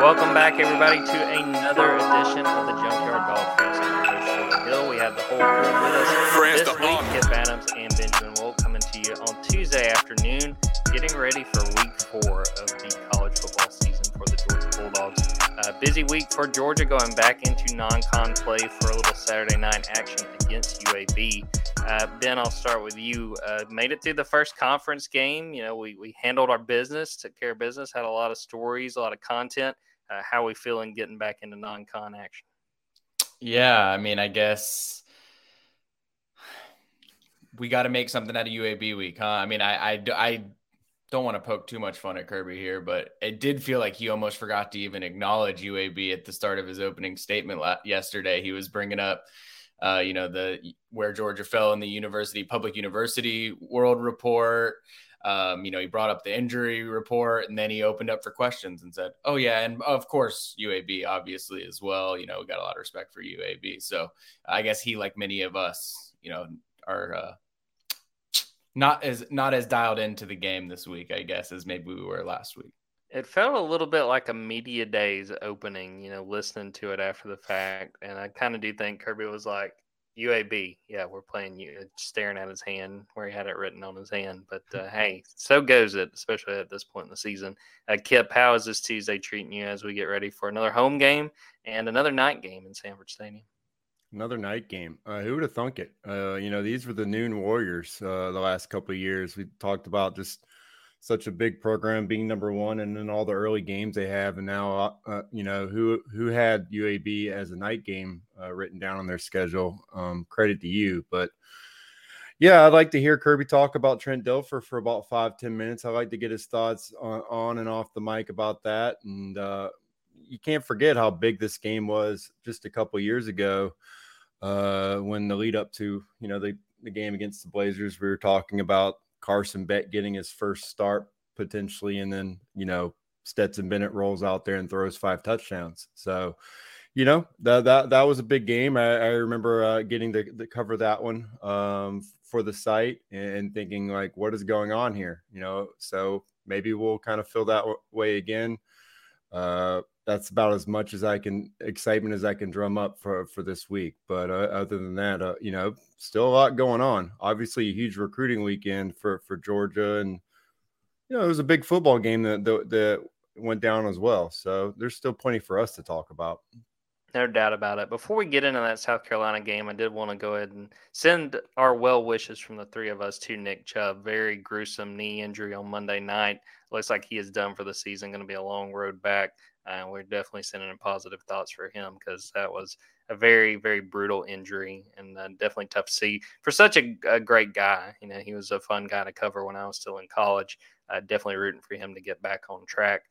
Welcome back, everybody, to another edition of the Junkyard Dawgcast. I'm your host, Hill. We have the whole crew with us Friends this week. honor. Kipp Adams and Benjamin Wolk coming to you on Tuesday afternoon, getting ready for week four of the college football season for the Georgia Bulldogs. Uh, busy week for Georgia, going back into non-con play for a little Saturday night action against UAB. Uh, ben, I'll start with you. Uh, made it through the first conference game. You know, we, we handled our business, took care of business, had a lot of stories, a lot of content. Uh, how we feeling getting back into non-con action? Yeah, I mean, I guess we got to make something out of UAB week, huh? I mean, I, I, I don't want to poke too much fun at Kirby here, but it did feel like he almost forgot to even acknowledge UAB at the start of his opening statement la- yesterday. He was bringing up, uh, you know, the where Georgia fell in the university public university world report. Um, you know, he brought up the injury report and then he opened up for questions and said, Oh, yeah. And of course, UAB, obviously, as well. You know, got a lot of respect for UAB. So I guess he, like many of us, you know, are uh, not as not as dialed into the game this week, I guess, as maybe we were last week. It felt a little bit like a media days opening, you know, listening to it after the fact. And I kind of do think Kirby was like, UAB, yeah, we're playing you, staring at his hand where he had it written on his hand. But uh, hey, so goes it, especially at this point in the season. Uh, Kipp, how is this Tuesday treating you as we get ready for another home game and another night game in Sanford Stadium? Another night game. Uh, who would have thunk it? Uh, you know, these were the noon warriors uh, the last couple of years. We talked about just such a big program being number one, and then all the early games they have, and now uh, you know who who had UAB as a night game uh, written down on their schedule. Um, credit to you, but yeah, I'd like to hear Kirby talk about Trent Dilfer for about five ten minutes. I'd like to get his thoughts on, on and off the mic about that, and uh, you can't forget how big this game was just a couple years ago uh, when the lead up to you know the the game against the Blazers, we were talking about Carson Beck getting his first start potentially, and then you know Stetson Bennett rolls out there and throws five touchdowns. So, you know that that that was a big game. I, I remember uh, getting to, cover that one um, for the site and thinking like, what is going on here? You know, so maybe we'll kind of feel that way again. Uh, that's about as much as I can excitement as I can drum up for for this week. But uh, other than that, uh, you know, still a lot going on. Obviously, a huge recruiting weekend for for Georgia, and you know, it was a big football game that that, that went down as well. So there's still plenty for us to talk about. No doubt about it. Before we get into that South Carolina game, I did want to go ahead and send our well wishes from the three of us to Nick Chubb. Very gruesome knee injury on Monday night. Looks like he is done for the season. Going to be a long road back. And uh, we're definitely sending in positive thoughts for him because that was a very, very brutal injury and uh, definitely tough to see for such a, a, great guy. You know, he was a fun guy to cover when I was still in college. Uh, definitely rooting for him to get back on track.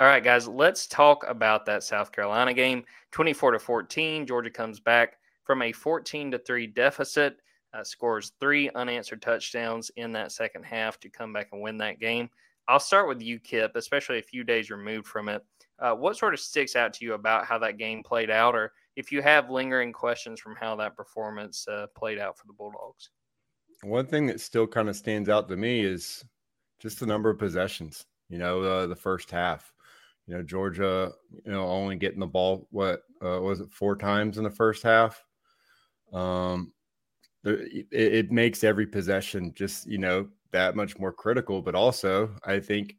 All right, guys, let's talk about that South Carolina game. 24 to 14. Georgia comes back from a 14 to 3 deficit, uh, scores three unanswered touchdowns in that second half to come back and win that game. I'll start with you, Kipp, especially a few days removed from it. Uh, what sort of sticks out to you about how that game played out, or if you have lingering questions from how that performance uh, played out for the Bulldogs? One thing that still kind of stands out to me is just the number of possessions. You know, uh, the first half. You know, Georgia, you know, only getting the ball, what uh, was it, four times in the first half? Um, it, it makes every possession just, you know, that much more critical. But also, I think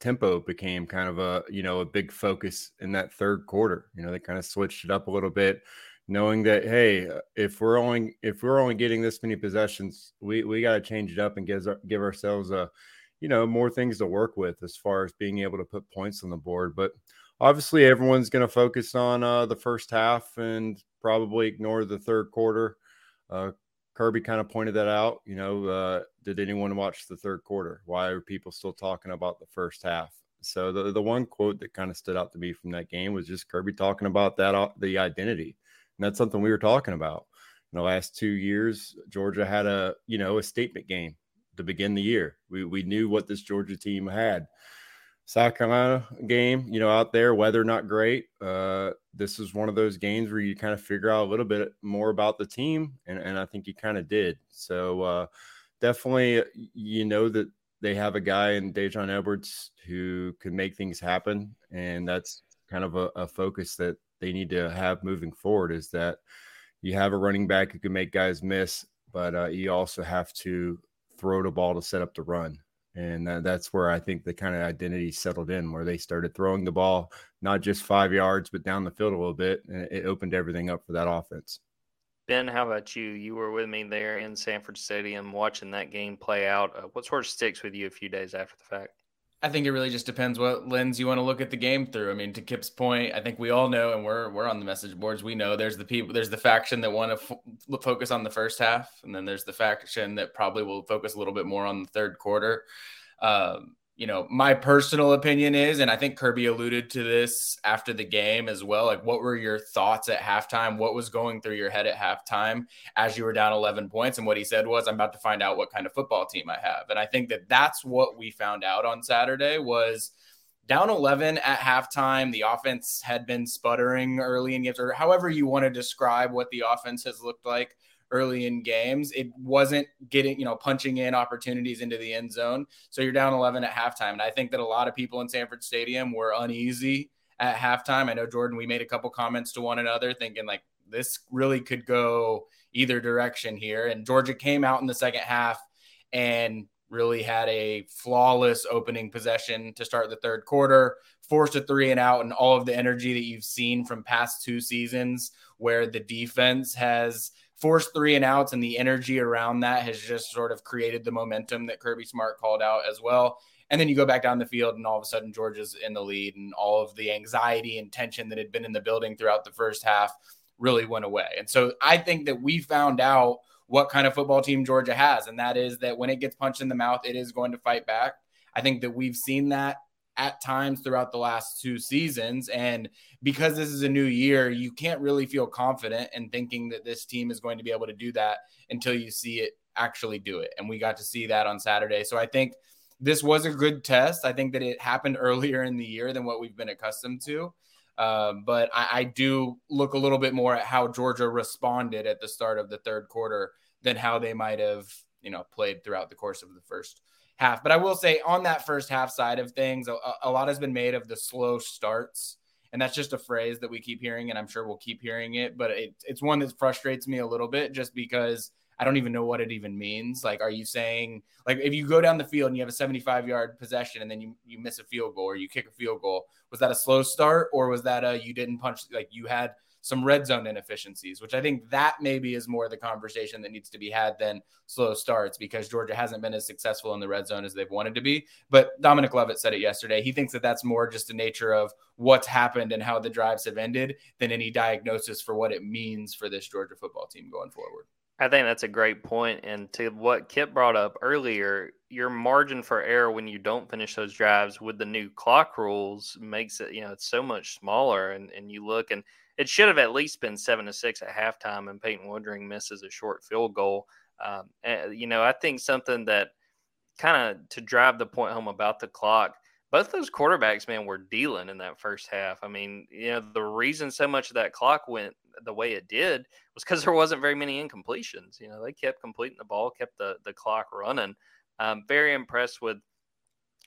tempo became kind of a, you know, a big focus in that third quarter. You know, they kind of switched it up a little bit, knowing that, hey, if we're only, if we're only getting this many possessions, we, we got to change it up and give, give ourselves a, you know, more things to work with as far as being able to put points on the board. But obviously, everyone's going to focus on uh, the first half and probably ignore the third quarter. Uh, Kirby kind of pointed that out. You know, uh, did anyone watch the third quarter? Why are people still talking about the first half? So the the one quote that kind of stood out to me from that game was just Kirby talking about that uh, the identity, and that's something we were talking about. In the last two years, Georgia had a you know a statement game to begin the year. We we knew what this Georgia team had. South Carolina game, you know, out there, weather not great. Uh, this is one of those games where you kind of figure out a little bit more about the team, and, and I think you kind of did. So uh, definitely, you know that they have a guy in Daijun Edwards who can make things happen, and that's kind of a, a focus that they need to have moving forward. Is that you have a running back who can make guys miss, but uh, you also have to throw the ball to set up the run. And that's where I think the kind of identity settled in, where they started throwing the ball not just five yards, but down the field a little bit. And it opened everything up for that offense. Ben, how about you? You were with me there in Sanford Stadium watching that game play out. Uh, what sort of sticks with you a few days after the fact? I think it really just depends what lens you want to look at the game through. I mean, to Kipp's point, I think we all know, and we're we're on the message boards. We know there's the people, there's the faction that want to f- focus on the first half, and then there's the faction that probably will focus a little bit more on the third quarter. Um, you know, my personal opinion is, and I think Kirby alluded to this after the game as well. Like, what were your thoughts at halftime? What was going through your head at halftime as you were down 11 points? And what he said was, I'm about to find out what kind of football team I have. And I think that that's what we found out on Saturday was down 11 at halftime. The offense had been sputtering early in games, or however you want to describe what the offense has looked like early in games. It wasn't getting, you know, punching in opportunities into the end zone. So you're down 11 at halftime. And I think that a lot of people in Sanford Stadium were uneasy at halftime. I know, Jordan, we made a couple comments to one another thinking like this really could go either direction here. And Georgia came out in the second half and really had a flawless opening possession to start the third quarter, forced a three and out, and all of the energy that you've seen from past two seasons where the defense has forced three and outs and the energy around that has just sort of created the momentum that Kirby Smart called out as well. And then you go back down the field, and all of a sudden Georgia's in the lead, and all of the anxiety and tension that had been in the building throughout the first half really went away. And so I think that we found out what kind of football team Georgia has, and that is that when it gets punched in the mouth, it is going to fight back. I think that we've seen that at times throughout the last two seasons. And because this is a new year, you can't really feel confident in thinking that this team is going to be able to do that until you see it actually do it. And we got to see that on Saturday. So I think this was a good test. I think that it happened earlier in the year than what we've been accustomed to. Uh, but I, I do look a little bit more at how Georgia responded at the start of the third quarter than how they might have, you know, played throughout the course of the first half. But I will say on that first half side of things, a, a, lot has been made of the slow starts. And that's just a phrase that we keep hearing, and I'm sure we'll keep hearing it. But it, it's one that frustrates me a little bit just because I don't even know what it even means. Like, are you saying, like, if you go down the field and you have a 75 yard possession and then you, you miss a field goal or you kick a field goal, was that a slow start or was that a you didn't punch, like, you had some red zone inefficiencies, which I think that maybe is more the conversation that needs to be had than slow starts because Georgia hasn't been as successful in the red zone as they've wanted to be. But Dominic Lovett said it yesterday. He thinks that that's more just the nature of what's happened and how the drives have ended than any diagnosis for what it means for this Georgia football team going forward. I think that's a great point. And to what Kip brought up earlier, your margin for error when you don't finish those drives with the new clock rules makes it, you know, it's so much smaller. And, and you look and it should have at least been seven to six at halftime, and Peyton Woodring misses a short field goal. Um, and, you know, I think something that kind of to drive the point home about the clock. Both those quarterbacks, man, were dealing in that first half. I mean, you know, the reason so much of that clock went the way it did was because there wasn't very many incompletions. You know, they kept completing the ball, kept the the clock running. Um, very impressed with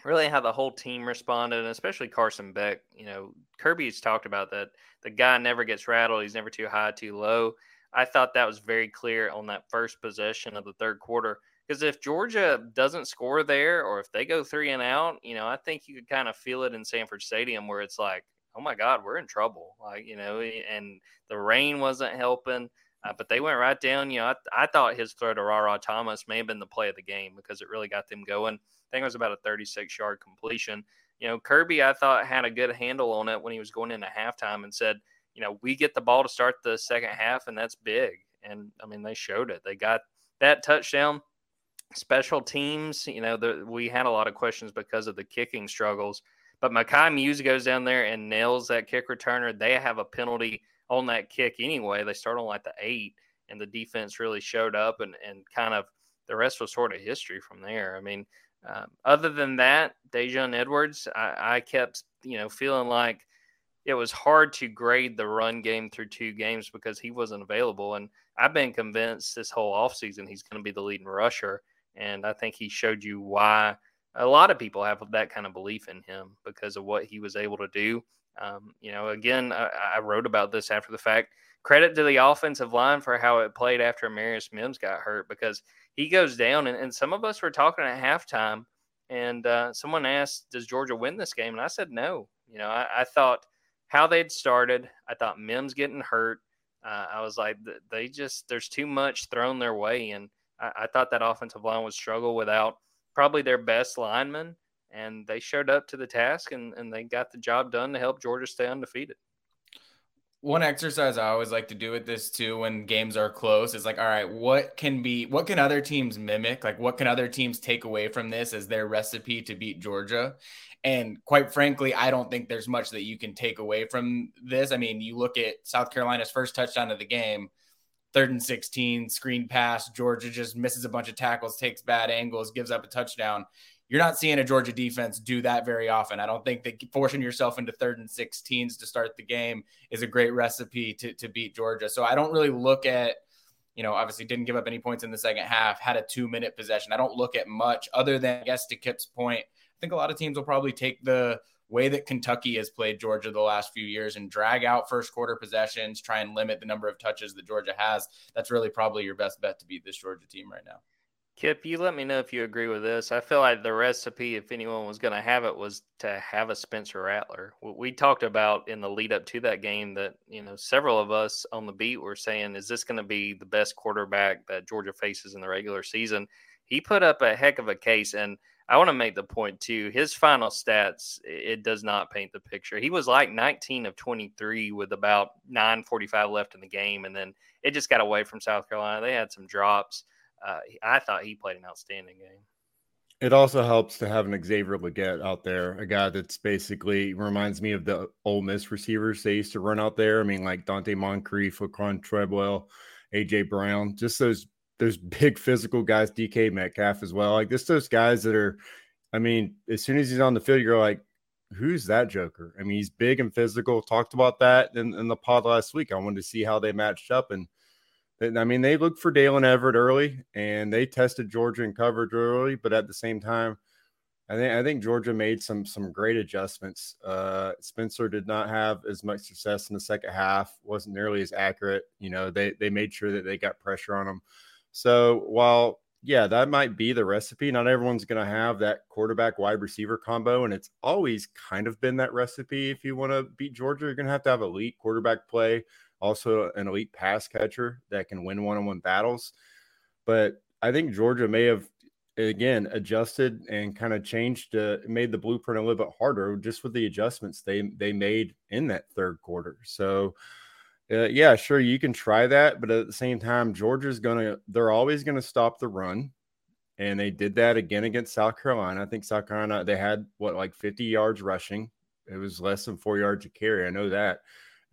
really how the whole team responded, and especially Carson Beck. You know, Kirby's talked about that the guy never gets rattled. He's never too high, too low. I thought that was very clear on that first possession of the third quarter. Because if Georgia doesn't score there, or if they go three and out, you know, I think you could kind of feel it in Sanford Stadium where it's like, oh my God, we're in trouble. Like, you know, and the rain wasn't helping. Uh, but they went right down. You know, I, I thought his throw to Rara Thomas may have been the play of the game because it really got them going. I think it was about a 36 yard completion. You know, Kirby, I thought had a good handle on it when he was going into halftime and said, you know, we get the ball to start the second half, and that's big. And I mean, they showed it. They got that touchdown. Special teams, you know, the, we had a lot of questions because of the kicking struggles. But Mekhi Mews goes down there and nails that kick returner. They have a penalty on that kick anyway. They start on like the eight, and the defense really showed up and, and kind of the rest was sort of history from there. I mean, um, other than that, Daijun Edwards, I, I kept you know feeling like it was hard to grade the run game through two games because he wasn't available. And I've been convinced this whole offseason he's going to be the leading rusher. And I think he showed you why a lot of people have that kind of belief in him because of what he was able to do. Um, you know, again, I, I, wrote about this after the fact. Credit to the offensive line for how it played after Marius Mims got hurt because he goes down, and, and some of us were talking at halftime, and uh, someone asked, "Does Georgia win this game?" And I said, "No." You know, I, I thought how they'd started. I thought Mims getting hurt. Uh, I was like, they just there's too much thrown their way, and I, I thought that offensive line would struggle without probably their best lineman, and they showed up to the task and, and they got the job done to help Georgia stay undefeated. One exercise I always like to do with this too when games are close is like, all right, what can be what can other teams mimic? Like what can other teams take away from this as their recipe to beat Georgia? And quite frankly, I don't think there's much that you can take away from this. I mean, you look at South Carolina's first touchdown of the game, third and 16, screen pass. Georgia just misses a bunch of tackles, takes bad angles, gives up a touchdown. You're not seeing a Georgia defense do that very often. I don't think that forcing yourself into third and 16s to start the game is a great recipe to, to beat Georgia. So I don't really look at, you know, obviously didn't give up any points in the second half, had a two minute possession. I don't look at much other than, I guess, to Kipp's point. I think a lot of teams will probably take the way that Kentucky has played Georgia the last few years and drag out first quarter possessions, try and limit the number of touches that Georgia has, that's really probably your best bet to beat this Georgia team right now. Kipp, you let me know if you agree with this. I feel like the recipe, if anyone was going to have it, was to have a Spencer Rattler. We talked about in the lead up to that game that, you know, several of us on the beat were saying, is this going to be the best quarterback that Georgia faces in the regular season? He put up a heck of a case. And I want to make the point too. His final stats, it does not paint the picture. He was like 19 of 23 with about 9:45 left in the game, and then it just got away from South Carolina. They had some drops. Uh, I thought he played an outstanding game. It also helps to have an Xavier Legette out there, a guy that's basically reminds me of the Ole Miss receivers they used to run out there. I mean, like Donte Moncrief, Laquan Treadwell, AJ Brown, just those there's big physical guys, DK Metcalf as well. Like just those guys that are, I mean, as soon as he's on the field, you're like, who's that Joker? I mean, he's big and physical. Talked about that in, in the pod last week. I wanted to see how they matched up, and I mean, they looked for Daylen Everette early, and they tested Georgia in coverage early, but at the same time. I think I think Georgia made some some great adjustments. Uh, Spencer did not have as much success in the second half. wasn't nearly as accurate. You know, they they made sure that they got pressure on him. So while yeah, that might be the recipe. Not everyone's going to have that quarterback wide receiver combo, and it's always kind of been that recipe. If you want to beat Georgia, you're going to have to have elite quarterback play, also an elite pass catcher that can win one-on-one battles. But I think Georgia may have again adjusted and kind of changed, uh, made the blueprint a little bit harder just with the adjustments they they made in that third quarter. So uh, yeah, sure, you can try that, but at the same time, Georgia's gonna they're always gonna stop the run, and they did that again against South Carolina. I think South Carolina they had what like 50 yards rushing. It was less than four yards to carry. I know that.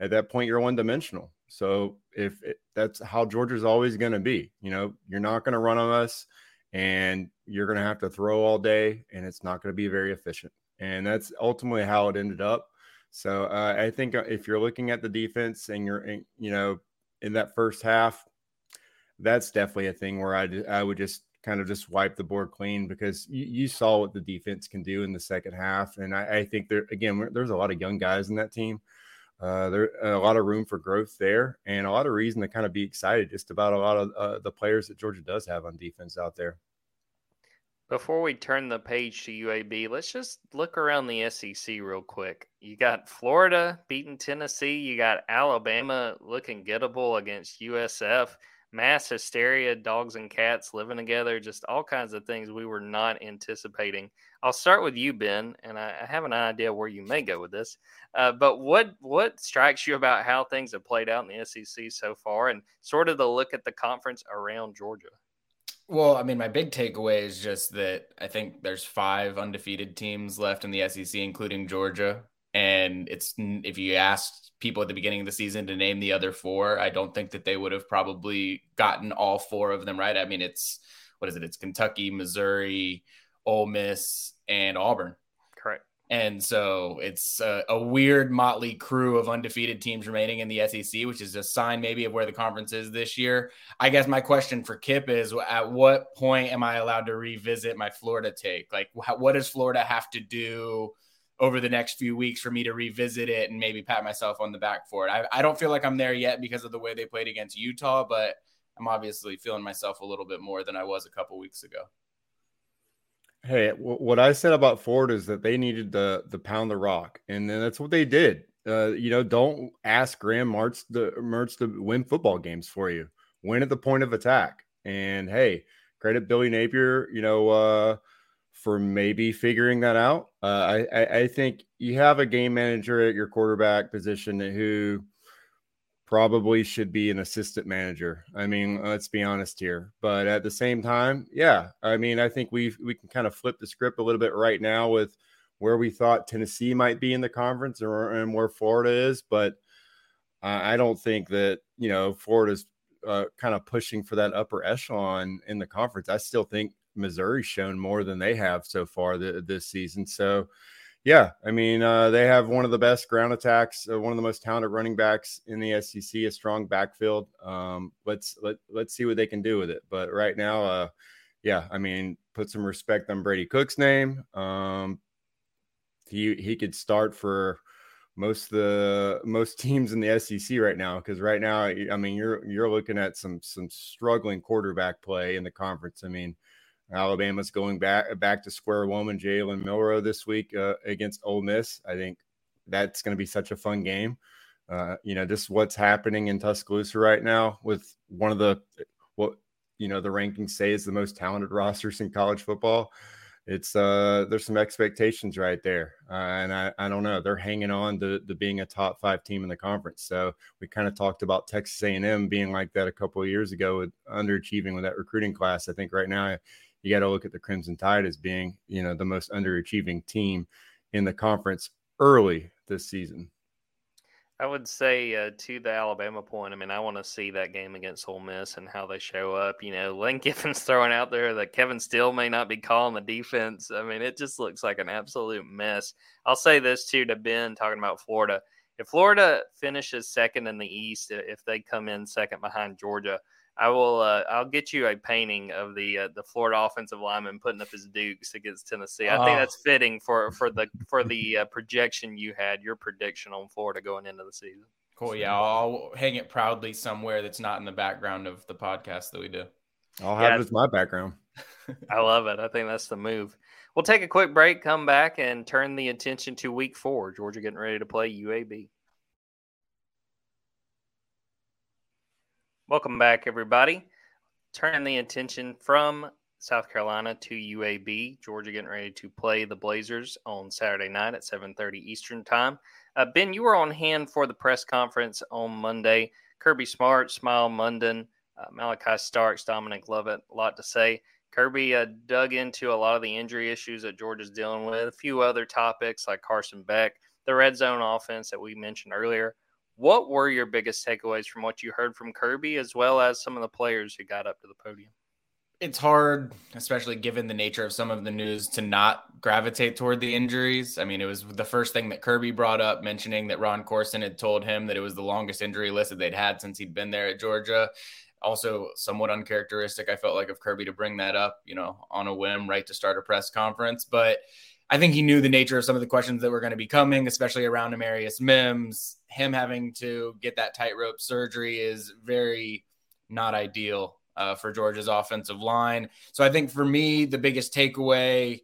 At that point, you're one dimensional. So if it, that's how Georgia's always going to be, you know, you're not going to run on us, and you're going to have to throw all day, and it's not going to be very efficient. And that's ultimately how it ended up. So uh, I think uh, if you're looking at the defense and you're, in, you know, in that first half, that's definitely a thing where I I would just kind of just wipe the board clean because you, you saw what the defense can do in the second half, and I, I think there again there's a lot of young guys in that team. Uh, there a lot of room for growth there, and a lot of reason to kind of be excited just about a lot of uh, the players that Georgia does have on defense out there. Before we turn the page to UAB, let's just look around the SEC real quick. You got Florida beating Tennessee. You got Alabama looking gettable against USF. Mass hysteria, dogs and cats living together, just all kinds of things we were not anticipating. I'll start with you, Ben, and I have an idea where you may go with this. Uh, but what what strikes you about how things have played out in the SEC so far, and sort of the look at the conference around Georgia? Well, I mean, my big takeaway is just that I think there's five undefeated teams left in the SEC, including Georgia. And it's if you asked people at the beginning of the season to name the other four, I don't think that they would have probably gotten all four of them right. I mean, it's what is it? It's Kentucky, Missouri, Ole Miss, and Auburn. Correct. And so it's a, a, weird motley crew of undefeated teams remaining in the SEC, which is a sign maybe of where the conference is this year. I guess my question for Kipp is at what point am I allowed to revisit my Florida take? Like, what does Florida have to do over the next few weeks for me to revisit it and maybe pat myself on the back for it? I, I don't feel like I'm there yet because of the way they played against Utah, but I'm obviously feeling myself a little bit more than I was a couple weeks ago. Hey, what I said about Ford is that they needed the the pound the rock, and then that's what they did. Uh, you know, don't ask Graham Mertz to Mertz to win football games for you. Win at the point of attack. And hey, credit Billy Napier. You know, uh, for maybe figuring that out. Uh, I, I think you have a game manager at your quarterback position who probably should be an assistant manager. I mean, let's be honest here. But at the same time, yeah, I mean, I think we we can kind of flip the script a little bit right now with where we thought Tennessee might be in the conference or, and where Florida is. But I don't think that you know Florida's uh, kind of pushing for that upper echelon in the conference. I still think Missouri's shown more than they have so far the, this season. So yeah, I mean, uh, they have one of the best ground attacks, uh, one of the most talented running backs in the SEC, a strong backfield. Um, let's let let's see what they can do with it. But right now, uh, yeah, I mean, put some respect on Brady Cook's name. Um, he he could start for most the most teams in the SEC right now because right now, I mean, you're you're looking at some some struggling quarterback play in the conference. I mean Alabama's going back back to square one with Jalen Milroe this week uh, against Ole Miss. I think that's going to be such a fun game. Uh, you know, just what's happening in Tuscaloosa right now with one of the what you know the rankings say is the most talented rosters in college football. It's uh there's some expectations right there, uh, and I I don't know they're hanging on to, to being a top five team in the conference. So we kind of talked about Texas A&M being like that a couple of years ago with underachieving with that recruiting class. I think right now you got to look at the Crimson Tide as being, you know, the most underachieving team in the conference early this season. I would say uh, to the Alabama point, I mean, I want to see that game against Ole Miss and how they show up. You know, Lane Kiffin's throwing out there that Kevin Steele may not be calling the defense. I mean, it just looks like an absolute mess. I'll say this too to Ben talking about Florida. If Florida finishes second in the East, if they come in second behind Georgia, I will. Uh, I'll get you a painting of the uh, the Florida offensive lineman putting up his dukes against Tennessee. I think oh. that's fitting for for the for the uh, projection you had, your prediction on Florida going into the season. Cool. Yeah, I'll hang it proudly somewhere that's not in the background of the podcast that we do. I'll have yeah, it as my background. I love it. I think that's the move. We'll take a quick break, come back, and turn the attention to Week Four. Georgia getting ready to play UAB. Welcome back, everybody. Turning the attention from South Carolina to UAB. Georgia getting ready to play the Blazers on Saturday night at 7:30 Eastern Time. Uh, ben, you were on hand for the press conference on Monday. Kirby Smart, Smael Mondon, uh, Malaki Starks, Dominic Lovett, a lot to say. Kirby uh, dug into a lot of the injury issues that Georgia's dealing with, a few other topics like Carson Beck, the red zone offense that we mentioned earlier. What were your biggest takeaways from what you heard from Kirby, as well as some of the players who got up to the podium? It's hard, especially given the nature of some of the news, to not gravitate toward the injuries. I mean, it was the first thing that Kirby brought up, mentioning that Ron Courson had told him that it was the longest injury list that they'd had since he'd been there at Georgia. Also, somewhat uncharacteristic, I felt like, of Kirby to bring that up, you know, on a whim right to start a press conference. But I think he knew the nature of some of the questions that were going to be coming, especially around Amarius Mims. Him having to get that tightrope surgery is very not ideal uh, for Georgia's offensive line. So I think for me, the biggest takeaway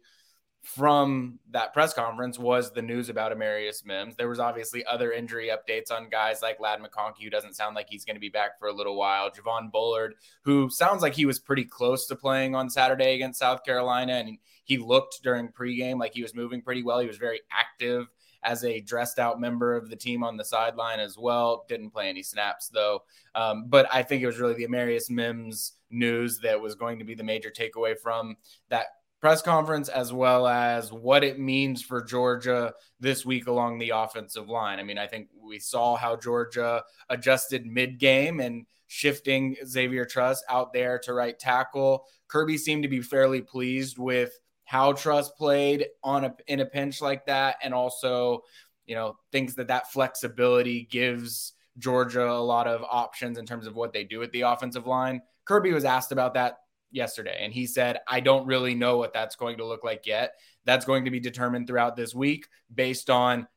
from that press conference was the news about Amarius Mims. There was obviously other injury updates on guys like Ladd McConkey, who doesn't sound like he's going to be back for a little while. Javon Bullard, who sounds like he was pretty close to playing on Saturday against South Carolina, and he looked during pregame like he was moving pretty well. He was very active as a dressed out member of the team on the sideline as well. Didn't play any snaps though. Um, but I think it was really the Amarius Mims news that was going to be the major takeaway from that press conference, as well as what it means for Georgia this week along the offensive line. I mean, I think we saw how Georgia adjusted mid game and shifting Xavier Truss out there to right tackle. Kirby seemed to be fairly pleased with how Truss played on a in a pinch like that, and also, you know, thinks that that flexibility gives Georgia a lot of options in terms of what they do with the offensive line. Kirby was asked about that yesterday, and he said, I don't really know what that's going to look like yet. That's going to be determined throughout this week based on,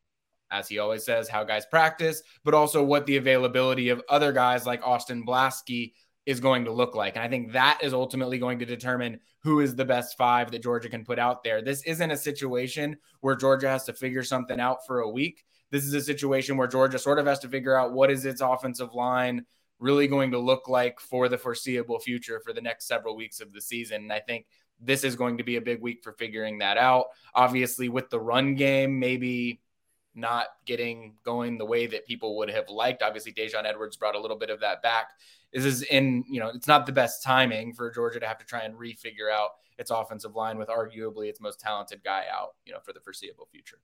as he always says, how guys practice, but also what the availability of other guys like Austin Blaske is going to look like. And I think that is ultimately going to determine who is the best five that Georgia can put out there. This isn't a situation where Georgia has to figure something out for a week. This is a situation where Georgia sort of has to figure out what is its offensive line really going to look like for the foreseeable future for the next several weeks of the season. And I think this is going to be a big week for figuring that out. Obviously, with the run game, maybe not getting going the way that people would have liked. Obviously, Daijun Edwards brought a little bit of that back. This is in, you know, it's not the best timing for Georgia to have to try and refigure out its offensive line with arguably its most talented guy out, you know, for the foreseeable future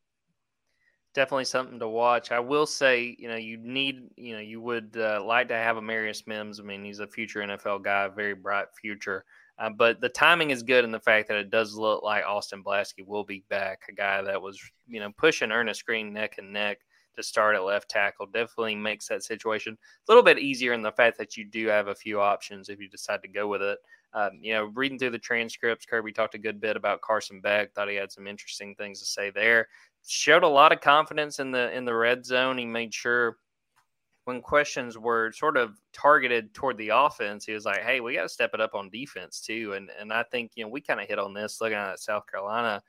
definitely something to watch. I will say, you know, you need, you know, you would uh, like to have a Marius Mims. I mean, he's a future NFL guy, very bright future. Uh, but the timing is good in the fact that it does look like Austin Blaske will be back, a guy that was, you know, pushing Earnest Greene neck and neck to start at left tackle. Definitely makes that situation a little bit easier in the fact that you do have a few options if you decide to go with it. Um, you know, reading through the transcripts, Kirby talked a good bit about Carson Beck. Thought he had some interesting things to say there showed a lot of confidence in the in the red zone. He made sure when questions were sort of targeted toward the offense, he was like, "Hey, we got to step it up on defense too." And and I think you know we kind of hit on this looking at South Carolina,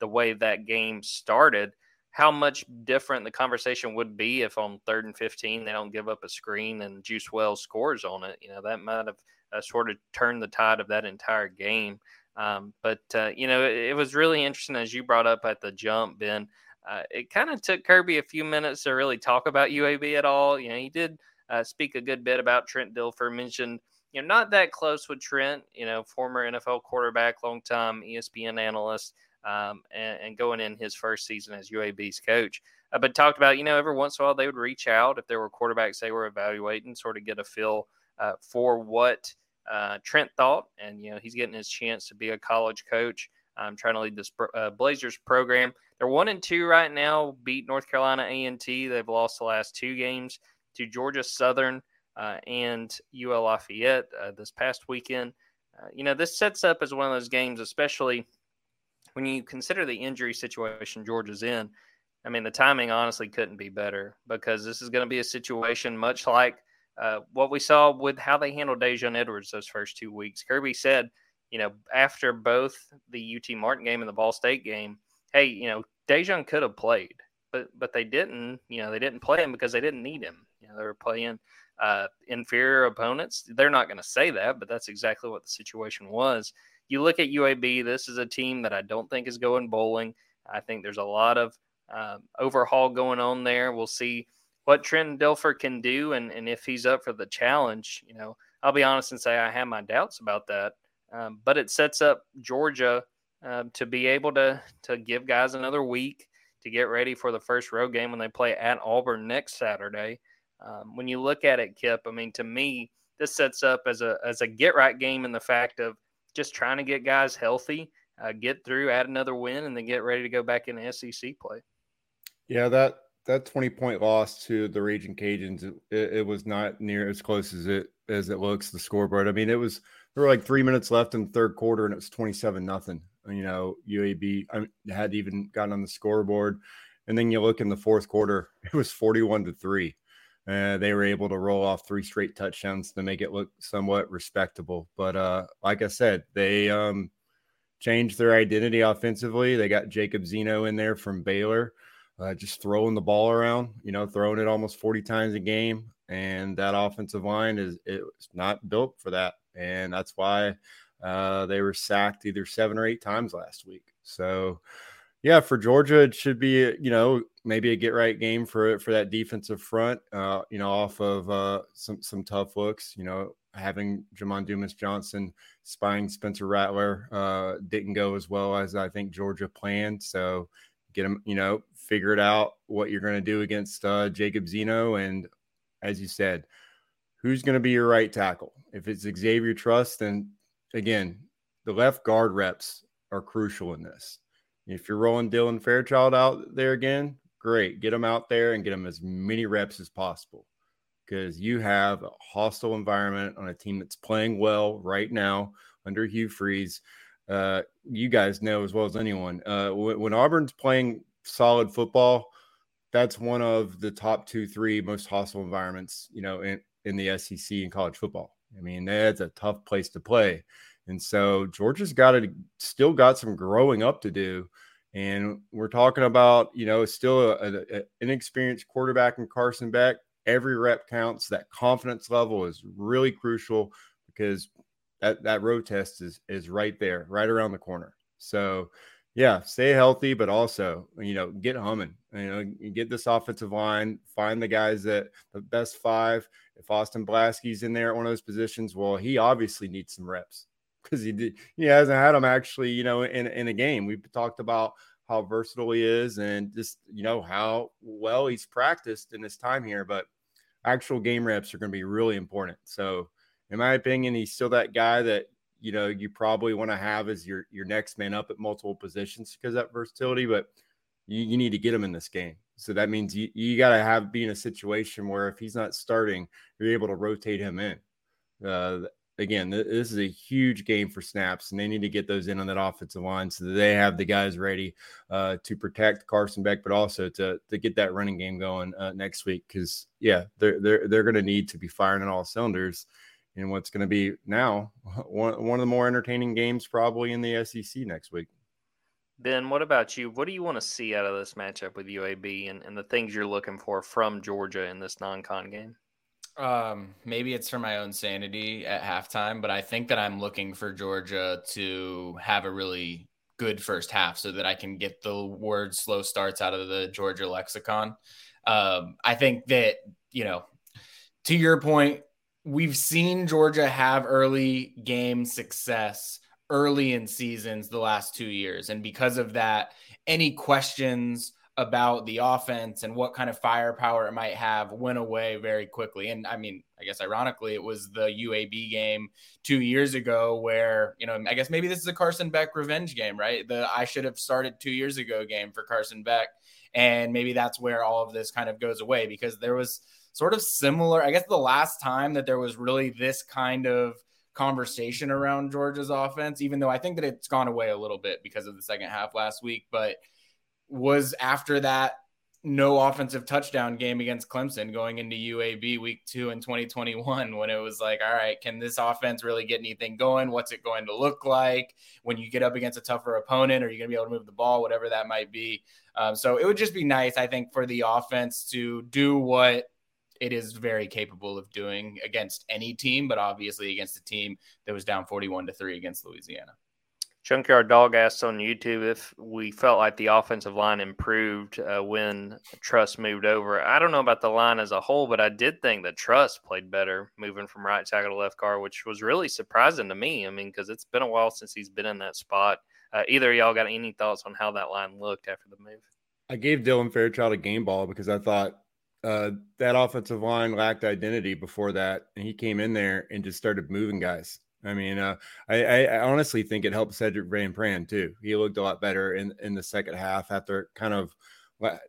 the way that game started. How much different the conversation would be if on third and fifteen they don't give up a screen and Juice Wells scores on it. You know that might have uh, sort of turned the tide of that entire game. Um, but uh, you know, it, it, was really interesting as you brought up at the jump, Ben. Uh, it kind of took Kirby a few minutes to really talk about UAB at all. You know, he did uh, speak a good bit about Trent Dilfer. Mentioned, you know, not that close with Trent. You know, former NFL quarterback, long time ESPN analyst, um, and, and, going in his first season as UAB's coach. Uh, but talked about, you know, every once in a while they would reach out if there were quarterbacks they were evaluating, sort of get a feel uh, for what uh, Trent thought, and you know he's getting his chance to be a college coach. I'm trying to lead this uh, Blazers program. They're one and two right now. Beat North Carolina A&T. They've lost the last two games to Georgia Southern uh, and UL Lafayette uh, this past weekend. You know this sets up as one of those games, especially when you consider the injury situation Georgia's in. I mean, the timing honestly couldn't be better because this is going to be a situation much like uh, what we saw with how they handled Daijun Edwards those first two weeks. Kirby said, you know, after both the UT Martin game and the Ball State game, hey, you know, Daijun could have played, but but they didn't. You know, they didn't play him because they didn't need him. You know, they were playing uh, inferior opponents. They're not going to say that, but that's exactly what the situation was. You look at UAB. This is a team that I don't think is going bowling. I think there's a lot of uh, overhaul going on there. We'll see what Trent Dilfer can do and, and if he's up for the challenge, you know, I'll be honest and say I have my doubts about that. Um, but it sets up Georgia um, to be able to to give guys another week to get ready for the first road game when they play at Auburn next Saturday. Um, when you look at it, Kipp, I mean, to me, this sets up as a as a get right game in the fact of just trying to get guys healthy, uh, get through, add another win, and then get ready to go back in the SEC play. Yeah, that that 20 point loss to the Raging Cajuns, it, it, was not near as close as it as it looks. The scoreboard. I mean, it was there were like three minutes left in the third quarter, and it was 27 nothing. You know, UAB had even gotten on the scoreboard, and then you look in the fourth quarter, it was 41 to three. Uh, they were able to roll off three straight touchdowns to make it look somewhat respectable. But uh, like I said, they um, changed their identity offensively. They got Jacob Zeno in there from Baylor uh, just throwing the ball around, you know, throwing it almost 40 times a game. And that offensive line is it's not built for that. And that's why uh, they were sacked either seven or eight times last week. So, yeah, for Georgia, it should be, you know, maybe a get right game for for that defensive front, uh, you know, off of uh, some some tough looks. You know, having Jamon Dumas Johnson spying Spencer Rattler uh, didn't go as well as I think Georgia planned. So, get them, you know, figure it out what you're going to do against uh, Jacob Zeno. And as you said, who's going to be your right tackle? If it's Xavier Truss, then again, the left guard reps are crucial in this. If you're rolling Dylan Fairchild out there again, great. Get him out there and get him as many reps as possible because you have a hostile environment on a team that's playing well right now under Hugh Freeze. Uh, you guys know as well as anyone uh, when, when Auburn's playing solid football, that's one of the top two, three most hostile environments, you know, in, in the SEC in college football. I mean, that's a tough place to play. And so Georgia's got to still got some growing up to do. And we're talking about, you know, still an inexperienced quarterback in Carson Beck. Every rep counts. That confidence level is really crucial because that, that road test is is right there, right around the corner. So yeah, stay healthy, but also, you know, get humming. You know, get this offensive line, find the guys that the best five. If Austin Blaske's in there at one of those positions, well, he obviously needs some reps because he did he hasn't had them actually, you know, in in a game. We've talked about how versatile he is and just you know how well he's practiced in his time here, but actual game reps are going to be really important. So, in my opinion, he's still that guy that you know you probably want to have as your your next man up at multiple positions because that versatility but you, you need to get him in this game so that means you, you got to have be in a situation where if he's not starting you're able to rotate him in uh, again this is a huge game for snaps and they need to get those in on that offensive line so that they have the guys ready uh, to protect carson beck but also to to get that running game going uh, next week because yeah they're they're, they're going to need to be firing on all cylinders in what's going to be now one, one of the more entertaining games probably in the SEC next week. Ben, what about you? What do you want to see out of this matchup with UAB and, and the things you're looking for from Georgia in this non con game? Um, maybe it's for my own sanity at halftime, but I think that I'm looking for Georgia to have a really good first half so that I can get the word slow starts out of the Georgia lexicon. Um, I think that, you know, to your point, we've seen Georgia have early game success early in seasons the last two years. And because of that, any questions about the offense and what kind of firepower it might have went away very quickly. And I mean, I guess ironically, it was the UAB game two years ago where, you know, I guess maybe this is a Carson Beck revenge game, right? The I should have started two years ago game for Carson Beck. And maybe that's where all of this kind of goes away because there was sort of similar. I guess the last time that there was really this kind of conversation around Georgia's offense, even though I think that it's gone away a little bit because of the second half last week, but was after that no offensive touchdown game against Clemson going into UAB week two in 2021 when it was like, all right, can this offense really get anything going? What's it going to look like when you get up against a tougher opponent? Are you going to be able to move the ball, whatever that might be? Um, so it would just be nice, I think, for the offense to do what it is very capable of doing against any team, but obviously against a team that was down 41 to 3 against Louisiana. Junkyard Dog asked on YouTube if we felt like the offensive line improved uh, when Truss moved over. I don't know about the line as a whole, but I did think that Truss played better moving from right tackle to left guard, which was really surprising to me. I mean, because it's been a while since he's been in that spot. Uh, either y'all got any thoughts on how that line looked after the move? I gave Dylan Fairchild a game ball because I thought uh, that offensive line lacked identity before that, and he came in there and just started moving guys. I mean, uh, I, I, honestly think it helped Sedrick Van Pran too. He looked a lot better in in the second half after kind of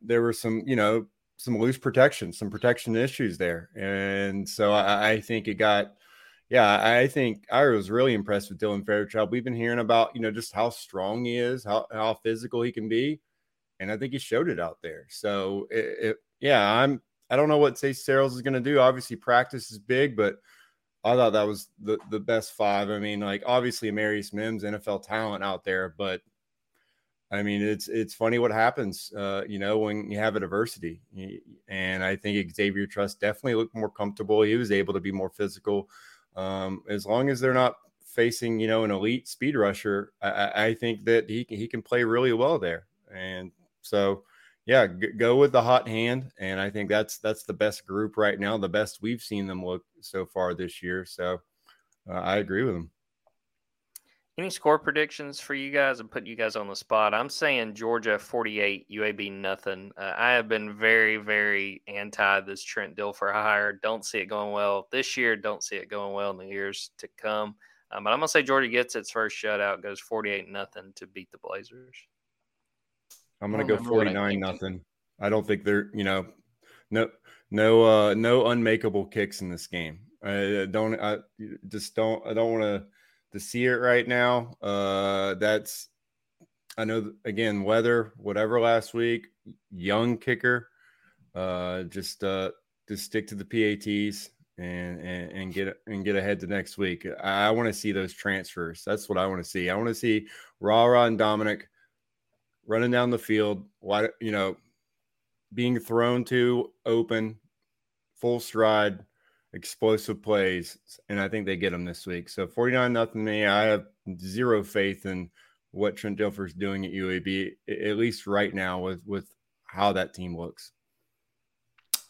there were some you know some loose protection, some protection issues there, and so I, I think it got. Yeah, I think I was really impressed with Dylan Fairchild. We've been hearing about you know just how strong he is, how how physical he can be, and I think he showed it out there. So it, it yeah, I'm. I don't know what Say Searels is going to do. Obviously, practice is big, but I thought that was the the best five. I mean, like obviously Amarius Mims, NFL talent out there, but I mean, it's it's funny what happens, uh, you know, when you have a diversity. And I think Xavier Truss definitely looked more comfortable. He was able to be more physical. Um, as long as they're not facing, you know, an elite speed rusher, I, I think that he he can play really well there. And so yeah, g- go with the hot hand, and I think that's that's the best group right now, the best we've seen them look so far this year. So uh, I agree with them. Any score predictions for you guys and put you guys on the spot? I'm saying Georgia 48, UAB nothing. Uh, I have been very, very anti this Trent Dilfer hire. Don't see it going well this year. Don't see it going well in the years to come. Um, but I'm gonna say Georgia gets its first shutout, goes 48 nothing to beat the Blazers. I'm gonna go 49 nothing. I don't think they're you know no no uh no unmakeable kicks in this game. I don't I just don't I don't want to to see it right now. Uh that's I know again weather whatever last week young kicker uh just uh just stick to the PATs and and, and get and get ahead to next week. I, I want to see those transfers. That's what I want to see. I want to see Ra and Dominic running down the field. Why you know being thrown to open, full stride, explosive plays, and I think they get them this week. So 49 nothing me. I have zero faith in what Trent Dilfer's doing at UAB, at least right now with with how that team looks.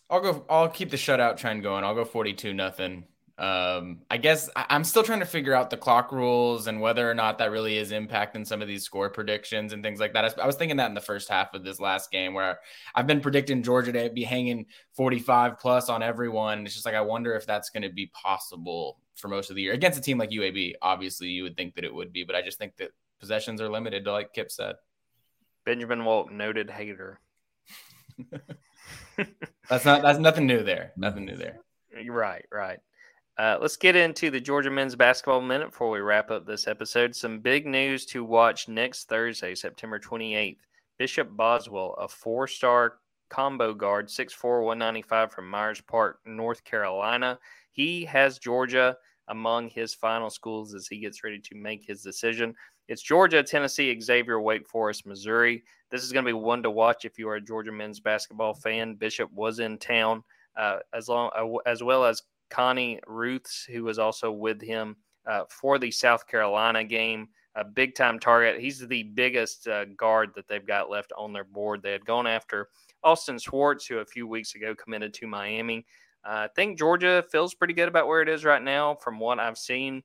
I'll go. I'll keep the shutout trend going. I'll go 42 nothing. Um, I guess I'm still trying to figure out the clock rules and whether or not that really is impacting some of these score predictions and things like that. I was thinking that in the first half of this last game where I've been predicting Georgia to be hanging 45 plus on everyone. It's just like I wonder if that's going to be possible for most of the year against a team like UAB. Obviously, you would think that it would be, but I just think that possessions are limited, like Kipp said. Benjamin Wolk, noted hater. that's not that's nothing new there. Nothing new there. Right, right. Uh, let's get into the Georgia men's basketball minute before we wrap up this episode. Some big news to watch next Thursday, September 28th. Bishop Boswell, a four star combo guard, 6'4, 195 from Myers Park, North Carolina. He has Georgia among his final schools as he gets ready to make his decision. It's Georgia, Tennessee, Xavier, Wake Forest, Missouri. This is going to be one to watch if you are a Georgia men's basketball fan. Bishop was in town, uh, as long uh, as well as Connie Ruths, who was also with him uh, for the South Carolina game. A big time target. He's the biggest uh, guard that they've got left on their board. They had gone after Austin Swartz, who a few weeks ago committed to Miami. Uh, I think Georgia feels pretty good about where it is right now from what I've seen.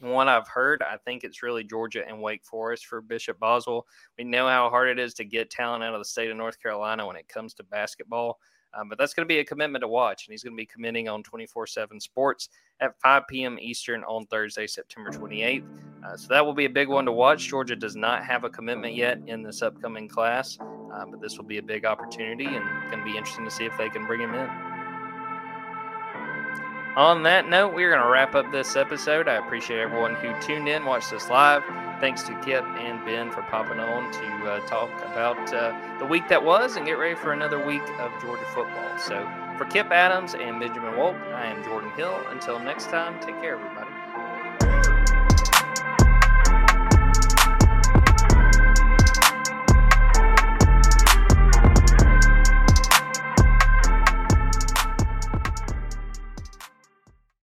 what I've heard, I think it's really Georgia and Wake Forest for Bishop Boswell. We know how hard it is to get talent out of the state of North Carolina when it comes to basketball. Um, but that's going to be a commitment to watch, and he's going to be committing on 24 7 sports at 5 p.m. Eastern on Thursday, September 28th. Uh, so that will be a big one to watch. Georgia does not have a commitment yet in this upcoming class, uh, but this will be a big opportunity and going to be interesting to see if they can bring him in. On that note, we're going to wrap up this episode. I appreciate everyone who tuned in, watched us live. Thanks to Kipp and Ben for popping on to uh, talk about uh, the week that was and get ready for another week of Georgia football. So, for Kipp Adams and Benjamin Wolk, I am Jordan Hill. Until next time, take care, everybody.